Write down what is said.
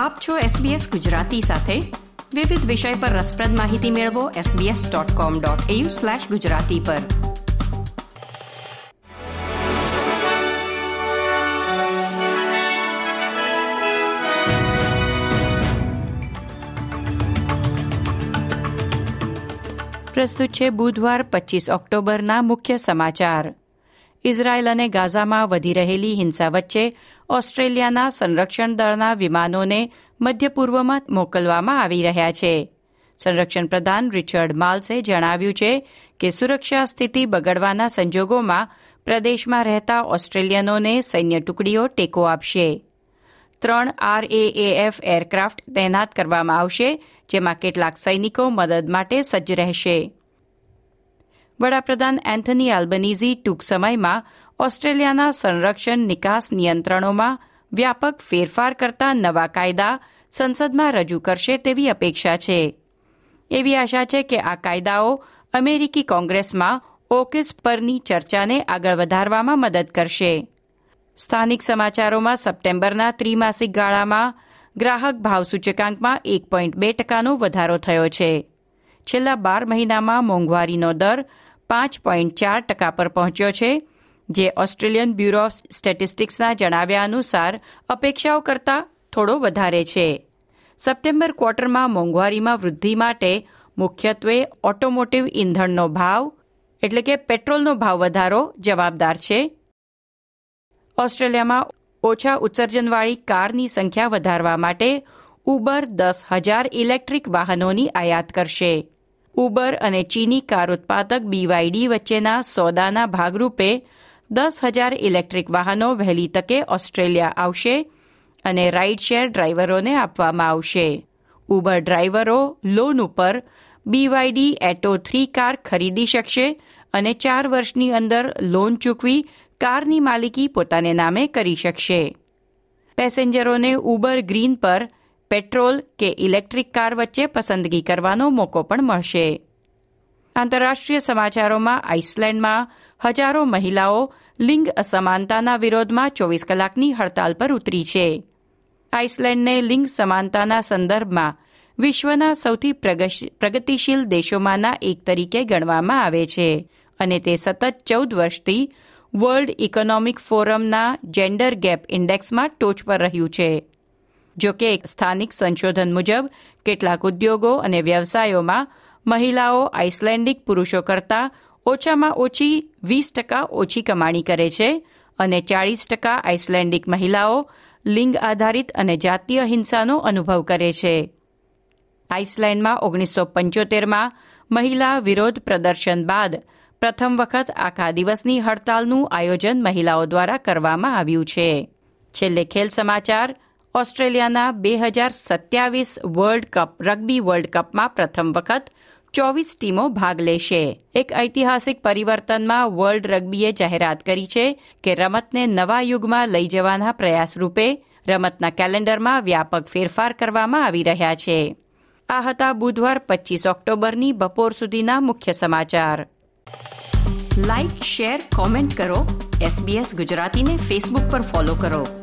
આપ છો SBS ગુજરાતી સાથે. વિવિધ વિષય પર રસપ્રદ માહિતી મેળવો sbs.com.au/gujarati પર. પ્રસ્તુત છે બુધવાર પચીસ ઓક્ટોબરના મુખ્ય સમાચાર. ઇઝરાયલ અને ગાઝામાં વધી રહેલી હિંસા વચ્ચે ઓસ્ટ્રેલિયાના સંરક્ષણ દળના વિમાનોને મધ્ય પૂર્વમાં મોકલવામાં આવી રહ્યા છે. સંરક્ષણ પ્રધાન રિચર્ડ માલ્સે જણાવ્યું છે કે સુરક્ષા સ્થિતિ બગડવાના સંજોગોમાં પ્રદેશમાં રહેતા ઓસ્ટ્રેલિયનોને સૈન્ય ટુકડીઓ ટેકો આપશે. ત્રણ આરએએએફ એરક્રાફ્ટ તૈનાત કરવામાં આવશે, જેમાં કેટલાક સૈનિકો મદદ માટે સજ્જ રહેશે. વડાપ્રધાન એન્થની આલ્બનીઝી ટૂંક સમયમાં ઓસ્ટ્રેલિયાના સંરક્ષણ નિકાસ નિયંત્રણોમાં વ્યાપક ફેરફાર કરતા નવા કાયદા સંસદમાં રજૂ કરશે તેવી અપેક્ષા છે. એવી આશા છે કે આ કાયદાઓ અમેરિકી કોંગ્રેસમાં ઓકિસ પરની ચર્ચાને આગળ વધારવામાં મદદ કરશે. સ્થાનિક સમાચારોમાં સપ્ટેમ્બરના ત્રિમાસિક ગાળામાં ગ્રાહક ભાવ સૂચકાંકમાં એક પોઈન્ટ બે ટકાનો વધારો થયો છે. છેલ્લા બાર મહિનામાં મોંઘવારીનો દર પાંચ પોઈન્ટ ચાર ટકા પર પહોંચ્યો છે, જે ઓસ્ટ્રેલિયન બ્યુરો ઓફ સ્ટેટિસ્ટિક્સના જણાવ્યા અનુસાર અપેક્ષાઓ કરતાં થોડો વધારે છે. સપ્ટેમ્બર ક્વાર્ટરમાં મોંઘવારીમાં વૃદ્ધિ માટે મુખ્યત્વે ઓટોમોટિવ ઇંધણનો ભાવ, એટલે કે પેટ્રોલનો ભાવ વધારો જવાબદાર છે. ઓસ્ટ્રેલિયામાં ઓછા ઉત્સર્જનવાળી કારની સંખ્યા વધારવા માટે ઉબર દસ હજાર ઇલેક્ટ્રિક વાહનોની આયાત કરશે. ઉબર અને ચીની કાર ઉત્પાદક બીવાયડી વચ્ચેના સોદાના ભાગરૂપે દસ હજાર ઇલેક્ટ્રિક વાહનો વહેલી તકે ઓસ્ટ્રેલિયા આવશે અને રાઇડ શેર ડ્રાઈવરોને આપવામાં આવશે. ઉબર ડ્રાઈવરો લોન ઉપર બીવાયડી એટો થ્રી કાર ખરીદી શકશે અને ચાર વર્ષની અંદર લોન ચૂકવી કારની માલિકી પોતાને નામે કરી શકશે. પેસેન્જરોને ઉબર ગ્રીન પર પેટ્રોલ કે ઇલેક્ટ્રિક કાર વચ્ચે પસંદગી કરવાનો મોકો પણ મળશે. આંતરરાષ્ટ્રીય સમાચારોમાં આઇસલેન્ડમાં હજારો મહિલાઓ લિંગ અસમાનતાના વિરોધમાં ચોવીસ કલાકની હડતાલ પર ઉતરી છે. આઇસલેન્ડને લિંગ સમાનતાના સંદર્ભમાં વિશ્વના સૌથી પ્રગતિશીલ દેશોમાંના એક તરીકે ગણવામાં આવે છે અને તે સતત ચૌદ વર્ષથી વર્લ્ડ ઇકોનોમિક ફોરમના જેન્ડર ગેપ ઇન્ડેક્સમાં ટોચ પર રહ્યું છે. જો કે સ્થાનિક સંશોધન મુજબ, કેટલાક ઉદ્યોગો અને વ્યવસાયોમાં મહિલાઓ આઇસલેન્ડિક પુરુષો કરતાં ઓછામાં ઓછી વીસ ટકા ઓછી કમાણી કરે છે અને ચાળીસ ટકા આઇસલેન્ડિક મહિલાઓ લિંગ આધારિત અને જાતીય હિંસાનો અનુભવ કરે છે. આઇસલેન્ડમાં ઓગણીસો પંચોતેરમાં મહિલા વિરોધ પ્રદર્શન બાદ પ્રથમ વખત આખા દિવસની હડતાલનું આયોજન મહિલાઓ દ્વારા કરવામાં આવ્યું છે. છેલ્લે ખેલ સમાચાર ઓસ્ટ્રેલિયાના બે હજાર સત્યાવીસ વર્લ્ડ કપ રગ્બી વર્લ્ડ કપમાં પ્રથમ વખત ચોવીસ ટીમો ભાગ લેશે. એક ઐતિહાસિક પરિવર્તનમાં વર્લ્ડ રગ્બીએ જાહેરાત કરી છે કે રમતને નવા યુગમાં લઈ જવાના પ્રયાસ રૂપે રમતના કેલેન્ડરમાં વ્યાપક ફેરફાર કરવામાં આવી રહ્યા છે. આ હતા બુધવાર પચીસ ઓક્ટોબરની બપોર સુધીના મુખ્ય સમાચાર. લાઇક શેર કોમેન્ટ કરો. એસબીએસ ગુજરાતીને ફેસબુક પર ફોલો કરો.